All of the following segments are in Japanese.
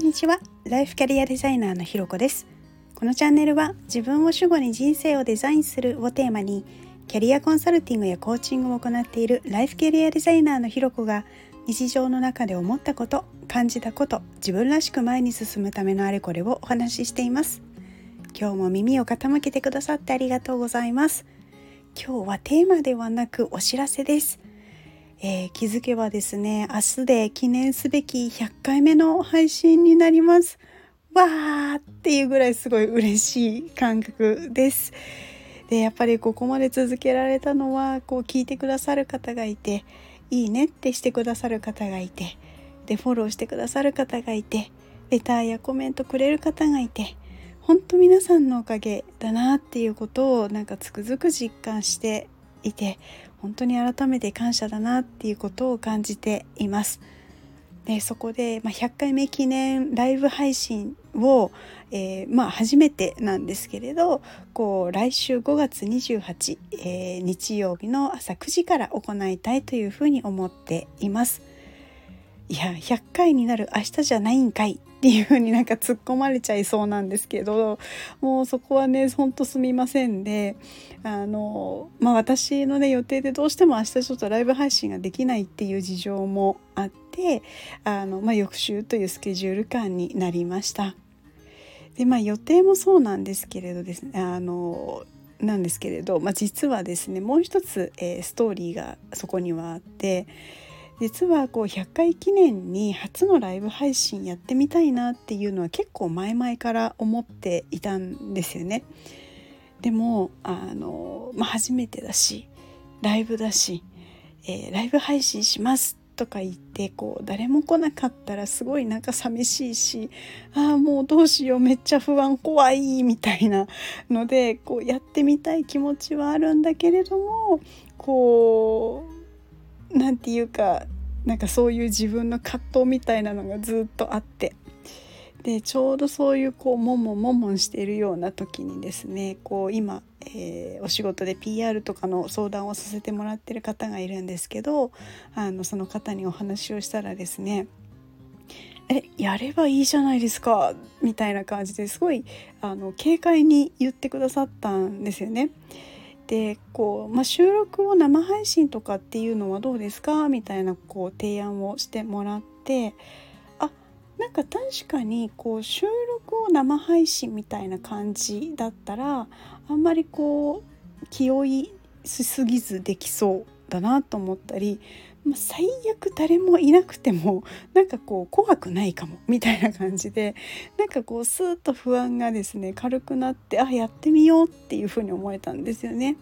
んにちは。ライフキャリアデザイナーのひろこです。このチャンネルは自分を主語に人生をデザインするをテーマにキャリアコンサルティングやコーチングを行っているライフキャリアデザイナーのひろこが日常の中で思ったこと感じたこと自分らしく前に進むためのあれこれをお話ししています。今日も耳を傾けてくださってありがとうございます。今日はテーマではなくお知らせです。えー、気づけばですね明日で記念すべき100回目の配信になります。わーっていうぐらいすごい嬉しい感覚です。でやっぱりここまで続けられたのはこう聞いてくださる方がいていいねってしてくださる方がいてでフォローしてくださる方がいてレターやコメントくれる方がいて本当皆さんのおかげだなっていうことをなんかつくづく実感していて本当に改めて感謝だなっていうことを感じています。でそこで、まあ、100回目記念ライブ配信を、えー、まあ初めてなんですけれどこう来週5月28、えー、日曜日の朝9時から行いたいというふうに思っています。いや100回になる明日じゃないんかいっていう風になんか突っ込まれちゃいそうなんですけどもうそこはねほんとすみませんであのまあ私のね予定でどうしても明日ちょっとライブ配信ができないっていう事情もあってあの、まあ、翌週というスケジュール感になりました。でまあ予定もそうなんですけれどですねあのなんですけれど、まあ、実はですねもう一つ、えー、ストーリーがそこにはあって実はこう100回記念に初のライブ配信やってみたいなっていうのは結構前々から思っていたんですよね。でもあの、まあ、初めてだしライブだし、えー、ライブ配信しますとか言ってこう誰も来なかったらすごいなんか寂しいしああもうどうしようめっちゃ不安怖いみたいなのでこうやってみたい気持ちはあるんだけれどもこう何て言うかなんかそういう自分の葛藤みたいなのがずっとあってでちょうどそういうこうもんもんもんもんしているような時にですねこう今、えー、お仕事で PR とかの相談をさせてもらってる方がいるんですけどあのその方にお話をしたらですねえやればいいじゃないですかみたいな感じですごいあの軽快に言ってくださったんですよね。でこう、まあ、収録を生配信とかっていうのはどうですか？みたいなこう提案をしてもらってあなんか確かにこう収録を生配信みたいな感じだったらあんまりこう気負いしすぎずできそうだなと思ったりまあ、最悪誰もいなくてもなんかこう怖くないかもみたいな感じでなんかこうスーッと不安がですね軽くなってあやってみようっていうふうに思えたんですよね。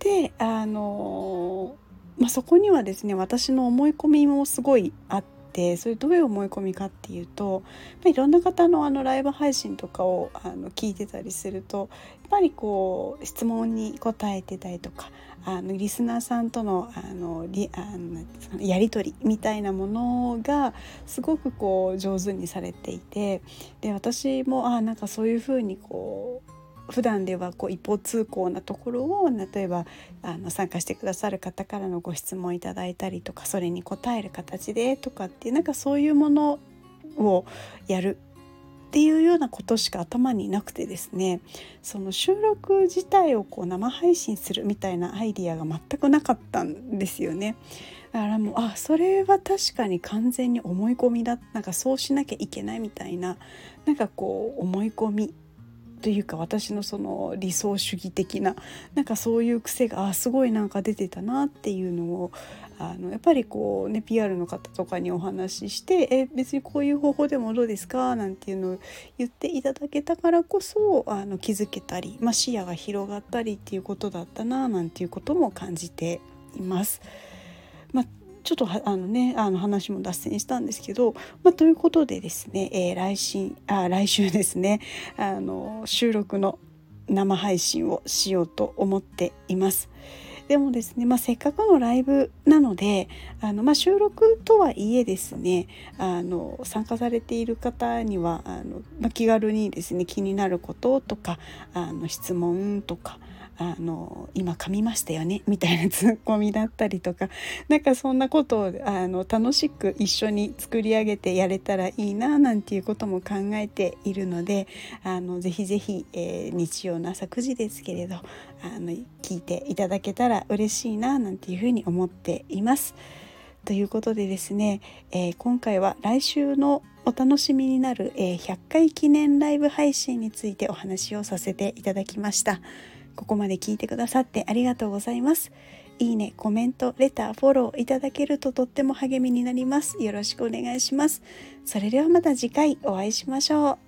であのまあ、そこにはですね私の思い込みもすごいあっててそれどういう思い込みかっていうと、ま、いろんな方のあのライブ配信とかをあの聞いてたりするとやっぱりこう質問に答えてたりとかあのリスナーさんとのあのリあのやり取りみたいなものがすごくこう上手にされていてで私もあなんかそういうふうにこう普段ではこう一方通行なところを例えばあの参加してくださる方からのご質問いただいたりとかそれに答える形でとかっていうなんかそういうものをやるっていうようなことしか頭になくてですねその収録自体をこう生配信するみたいなアイディアが全くなかったんですよね。だからもうあそれは確かに完全に思い込みだなんかそうしなきゃいけないみたいななんかこう思い込みというか私のその理想主義的ななんかそういう癖がすごいなんか出てたなっていうのをあのやっぱりこうね PR の方とかにお話ししてえ別にこういう方法でもどうですか？なんていうのを言っていただけたからこそあの気づけたり、まあ、視野が広がったりっていうことだったななんていうことも感じています。ちょっとあのねあの話も脱線したんですけど、まあ、ということでですね、えー、来週あ来週ですねあの収録の生配信をしようと思っています。でもですね、まあ、せっかくのライブなのであの、まあ、収録とはいえですねあの参加されている方にはあの、まあ、気軽にですね気になることとかあの質問とかあの今噛みましたよねみたいなツッコミだったりとかなんかそんなことをあの楽しく一緒に作り上げてやれたらいいななんていうことも考えているのであのぜひぜひ、えー、日曜の朝9時ですけれどあの聞いていただけたら嬉しいななんていうふうに思っています。ということでですね、えー、今回は来週のお楽しみになる、えー、100回記念ライブ配信についてお話をさせていただきました。ここまで聞いてくださってありがとうございます。いいね、コメント、レター、フォローいただけるととっても励みになります。よろしくお願いします。それではまた次回お会いしましょう。